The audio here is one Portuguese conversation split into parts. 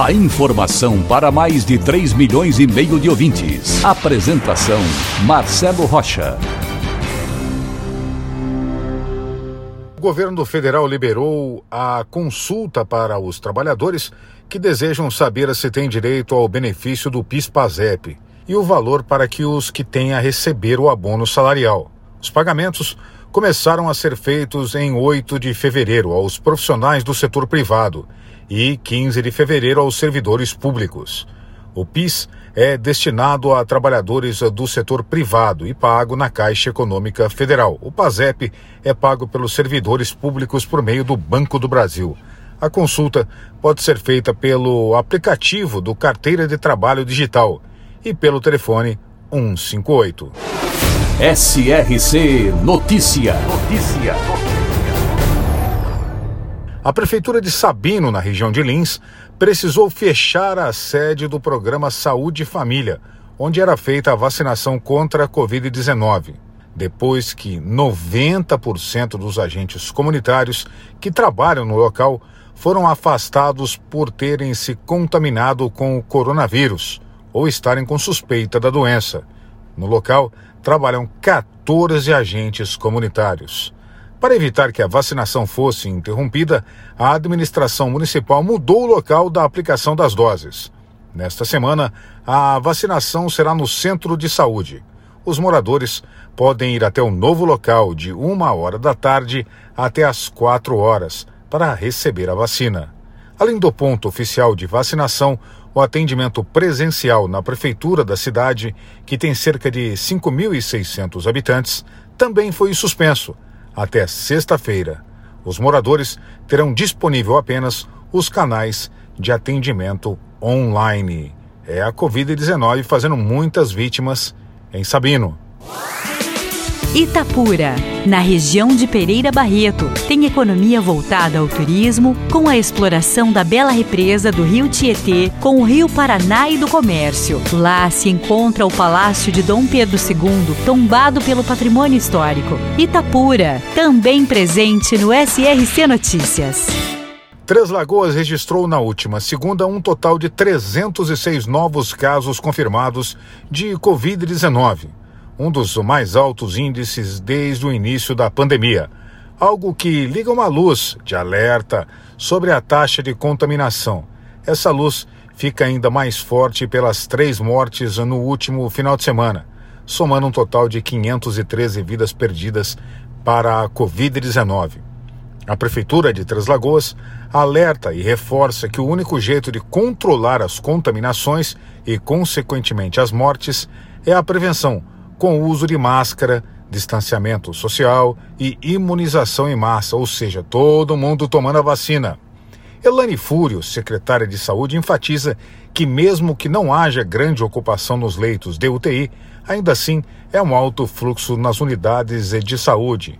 A informação para mais de 3 milhões e meio de ouvintes. Apresentação Marcelo Rocha. O governo federal liberou a consulta para os trabalhadores que desejam saber se têm direito ao benefício do PIS/PASEP e o valor para que os que têm a receber o abono salarial. Os pagamentos começaram a ser feitos em 8 de fevereiro aos profissionais do setor privado e 15 de fevereiro aos servidores públicos. O PIS é destinado a trabalhadores do setor privado e pago na Caixa Econômica Federal. O PASEP é pago pelos servidores públicos por meio do Banco do Brasil. A consulta pode ser feita pelo aplicativo do Carteira de Trabalho Digital e pelo telefone 158. SRC Notícia. Notícia. A Prefeitura de Sabino, na região de Lins, precisou fechar a sede do programa Saúde e Família, onde era feita a vacinação contra a Covid-19, depois que 90% dos agentes comunitários que trabalham no local foram afastados por terem se contaminado com o coronavírus ou estarem com suspeita da doença. No local trabalham 14 agentes comunitários. Para evitar que a vacinação fosse interrompida, a administração municipal mudou o local da aplicação das doses. Nesta semana, a vacinação será no centro de saúde. Os moradores podem ir até o novo local de uma hora da tarde até as quatro horas para receber a vacina. Além do ponto oficial de vacinação, o atendimento presencial na prefeitura da cidade, que tem cerca de 5.600 habitantes, também foi suspenso até sexta-feira. Os moradores terão disponível apenas os canais de atendimento online. É a Covid-19 fazendo muitas vítimas em Sabino. Itapura, na região de Pereira Barreto, tem economia voltada ao turismo, com a exploração da bela represa do Rio Tietê, com o Rio Paraná e do comércio. Lá se encontra o Palácio de Dom Pedro II, tombado pelo patrimônio histórico. Itapura, também presente no SRC Notícias. Três Lagoas registrou na última segunda um total de 306 novos casos confirmados de Covid-19 um dos mais altos índices desde o início da pandemia, algo que liga uma luz de alerta sobre a taxa de contaminação. Essa luz fica ainda mais forte pelas três mortes no último final de semana, somando um total de 513 vidas perdidas para a Covid-19. A Prefeitura de Três Lagoas alerta e reforça que o único jeito de controlar as contaminações e, consequentemente, as mortes é a prevenção com o uso de máscara, distanciamento social e imunização em massa, ou seja, todo mundo tomando a vacina. Elane Fúrio, secretária de Saúde, enfatiza que, mesmo que não haja grande ocupação nos leitos de UTI, ainda assim é um alto fluxo nas unidades de saúde,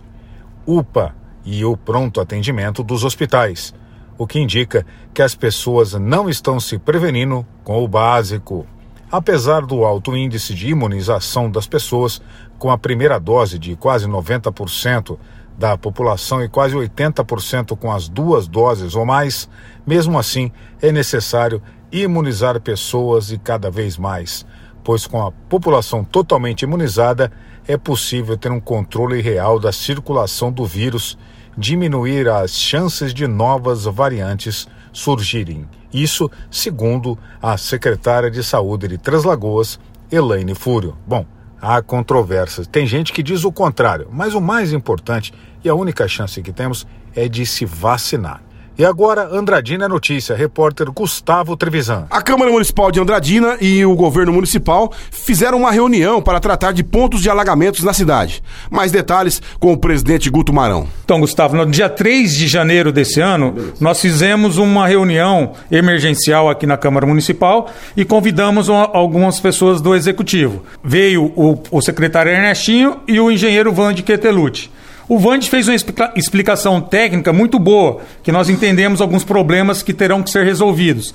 UPA e o pronto atendimento dos hospitais, o que indica que as pessoas não estão se prevenindo com o básico. Apesar do alto índice de imunização das pessoas, com a primeira dose de quase 90% da população e quase 80% com as duas doses ou mais, mesmo assim é necessário imunizar pessoas e cada vez mais, pois com a população totalmente imunizada é possível ter um controle real da circulação do vírus, diminuir as chances de novas variantes surgirem. Isso segundo a secretária de Saúde de Três Lagoas, Elaine Fúrio. Bom, há controvérsias. Tem gente que diz o contrário, mas o mais importante e a única chance que temos é de se vacinar. E agora, Andradina é Notícia, repórter Gustavo Trevisan. A Câmara Municipal de Andradina e o governo municipal fizeram uma reunião para tratar de pontos de alagamentos na cidade. Mais detalhes com o presidente Guto Marão. Então, Gustavo, no dia 3 de janeiro desse ano, nós fizemos uma reunião emergencial aqui na Câmara Municipal e convidamos algumas pessoas do Executivo. Veio o, o secretário Ernestinho e o engenheiro Vande Ketelucci. O Vande fez uma explicação técnica muito boa, que nós entendemos alguns problemas que terão que ser resolvidos.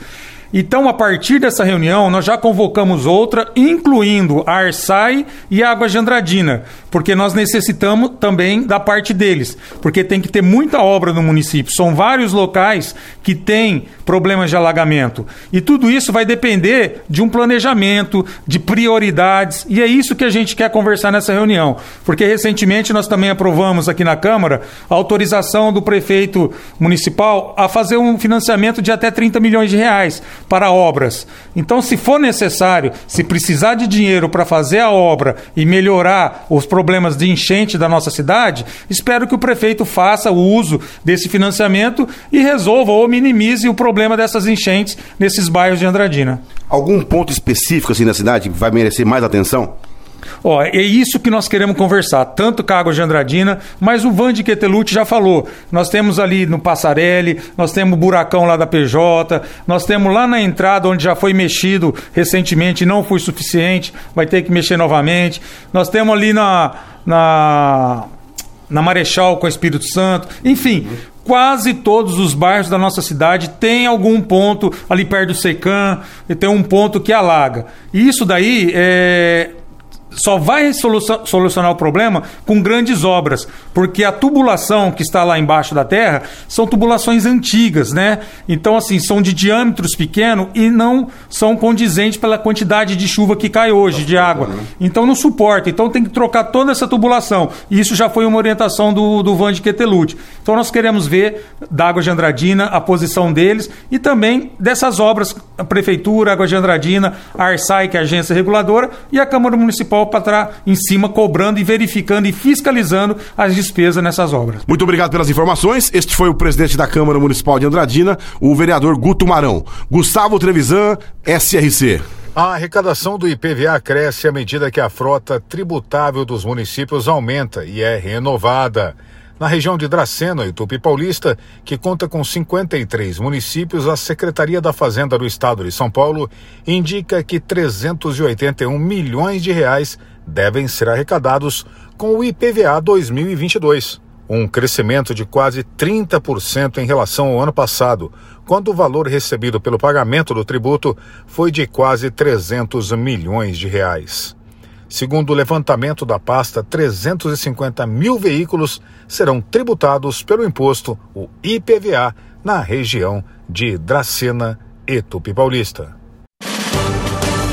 Então, a partir dessa reunião, nós já convocamos outra, incluindo a Arsai e a Água de Andradina, porque nós necessitamos também da parte deles, porque tem que ter muita obra no município. São vários locais que têm problemas de alagamento. E tudo isso vai depender de um planejamento, de prioridades, e é isso que a gente quer conversar nessa reunião. Porque recentemente nós também aprovamos aqui na Câmara a autorização do prefeito municipal a fazer um financiamento de até 30 milhões de reais para obras. Então, se for necessário, se precisar de dinheiro para fazer a obra e melhorar os problemas de enchente da nossa cidade, espero que o prefeito faça o uso desse financiamento e resolva ou minimize o problema dessas enchentes nesses bairros de Andradina. Algum ponto específico assim na cidade vai merecer mais atenção? Ó, é isso que nós queremos conversar, tanto com a Água de Andradina, mas o Van de Quetelucci já falou. Nós temos ali no Passarelli, nós temos o buracão lá da PJ, nós temos lá na entrada onde já foi mexido recentemente não foi suficiente, vai ter que mexer novamente. Nós temos ali na, na, na Marechal com o Espírito Santo, enfim. Quase todos os bairros da nossa cidade têm algum ponto ali perto do Secam, e tem um ponto que alaga. Isso daí é, só vai solucionar o problema com grandes obras, porque a tubulação que está lá embaixo da terra são tubulações antigas, né? Então, assim, são de diâmetros pequenos e não são condizentes pela quantidade de chuva que cai hoje, de água. Então, não suporta. Então, tem que trocar toda essa tubulação. E isso já foi uma orientação do, do Van de Quetelude. Então, nós queremos ver da Água de Andradina a posição deles e também dessas obras, a Prefeitura, Água de Andradina, a Arsai, que é a agência reguladora, e a Câmara Municipal para estar em cima cobrando e verificando e fiscalizando as despesas nessas obras. Muito obrigado pelas informações. Este foi o presidente da Câmara Municipal de Andradina, o vereador Guto Marão. Gustavo Trevisan, SRC. A arrecadação do IPVA cresce à medida que a frota tributável dos municípios aumenta e é renovada. Na região de Dracena e Tupi Paulista, que conta com 53 municípios, a Secretaria da Fazenda do Estado de São Paulo indica que 381 milhões de reais devem ser arrecadados com o IPVA 2022, um crescimento de quase 30% em relação ao ano passado, quando o valor recebido pelo pagamento do tributo foi de quase 300 milhões de reais. Segundo o levantamento da pasta, 350 mil veículos serão tributados pelo imposto, o IPVA, na região de Dracena e Tupi Paulista.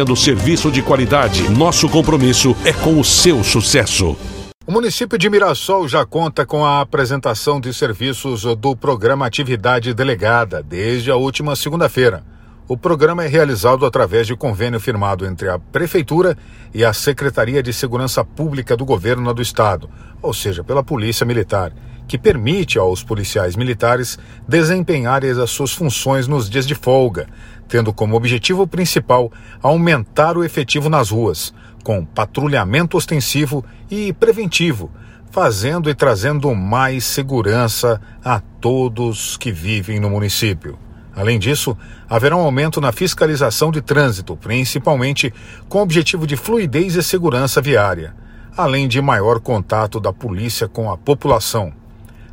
oferecendo serviço de qualidade. Nosso compromisso é com o seu sucesso. O município de Mirassol já conta com a apresentação de serviços do programa Atividade Delegada desde a última segunda-feira. O programa é realizado através de convênio firmado entre a Prefeitura e a Secretaria de Segurança Pública do Governo do Estado, ou seja, pela Polícia Militar, que permite aos policiais militares desempenharem as suas funções nos dias de folga, tendo como objetivo principal aumentar o efetivo nas ruas, com patrulhamento ostensivo e preventivo, fazendo e trazendo mais segurança a todos que vivem no município. Além disso, haverá um aumento na fiscalização de trânsito, principalmente com o objetivo de fluidez e segurança viária, além de maior contato da polícia com a população.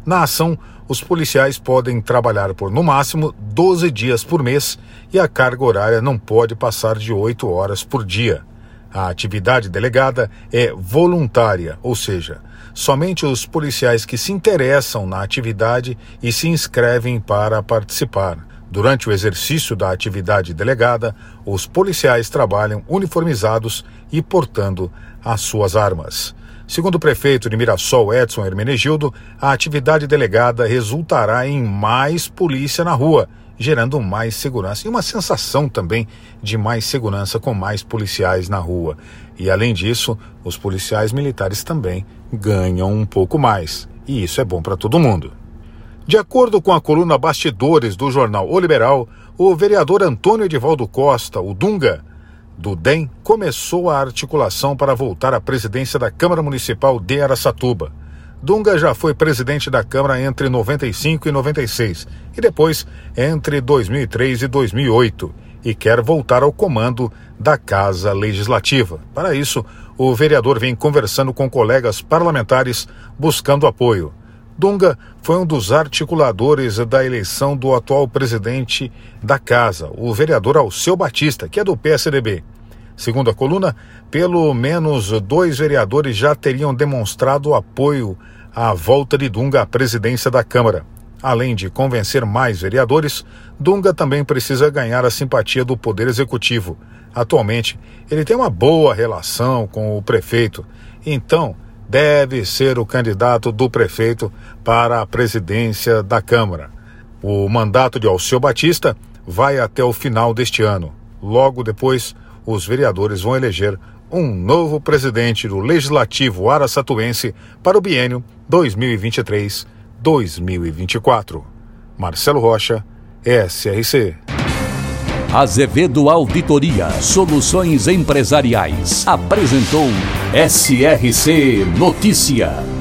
Na ação, os policiais podem trabalhar por no máximo 12 dias por mês e a carga horária não pode passar de 8 horas por dia. A atividade delegada é voluntária, ou seja, somente os policiais que se interessam na atividade e se inscrevem para participar. Durante o exercício da atividade delegada, os policiais trabalham uniformizados e portando as suas armas. Segundo o prefeito de Mirassol, Edson Hermenegildo, a atividade delegada resultará em mais polícia na rua, gerando mais segurança e uma sensação também de mais segurança com mais policiais na rua. E além disso, os policiais militares também ganham um pouco mais. E isso é bom para todo mundo. De acordo com a coluna Bastidores do jornal O Liberal, o vereador Antônio Edivaldo Costa, o Dunga, do DEM começou a articulação para voltar à presidência da Câmara Municipal de Aracatuba. Dunga já foi presidente da Câmara entre 95 e 96 e depois entre 2003 e 2008 e quer voltar ao comando da Casa Legislativa. Para isso, o vereador vem conversando com colegas parlamentares buscando apoio. Dunga foi um dos articuladores da eleição do atual presidente da Casa, o vereador Alceu Batista, que é do PSDB. Segundo a coluna, pelo menos dois vereadores já teriam demonstrado apoio à volta de Dunga à presidência da Câmara. Além de convencer mais vereadores, Dunga também precisa ganhar a simpatia do Poder Executivo. Atualmente, ele tem uma boa relação com o prefeito, então deve ser o candidato do prefeito para a presidência da Câmara. O mandato de Alceu Batista vai até o final deste ano. Logo depois, os vereadores vão eleger um novo presidente do Legislativo Araçatuense para o biênio 2023-2024. Marcelo Rocha, SRC. Azevedo Auditoria Soluções Empresariais apresentou SRC Notícia.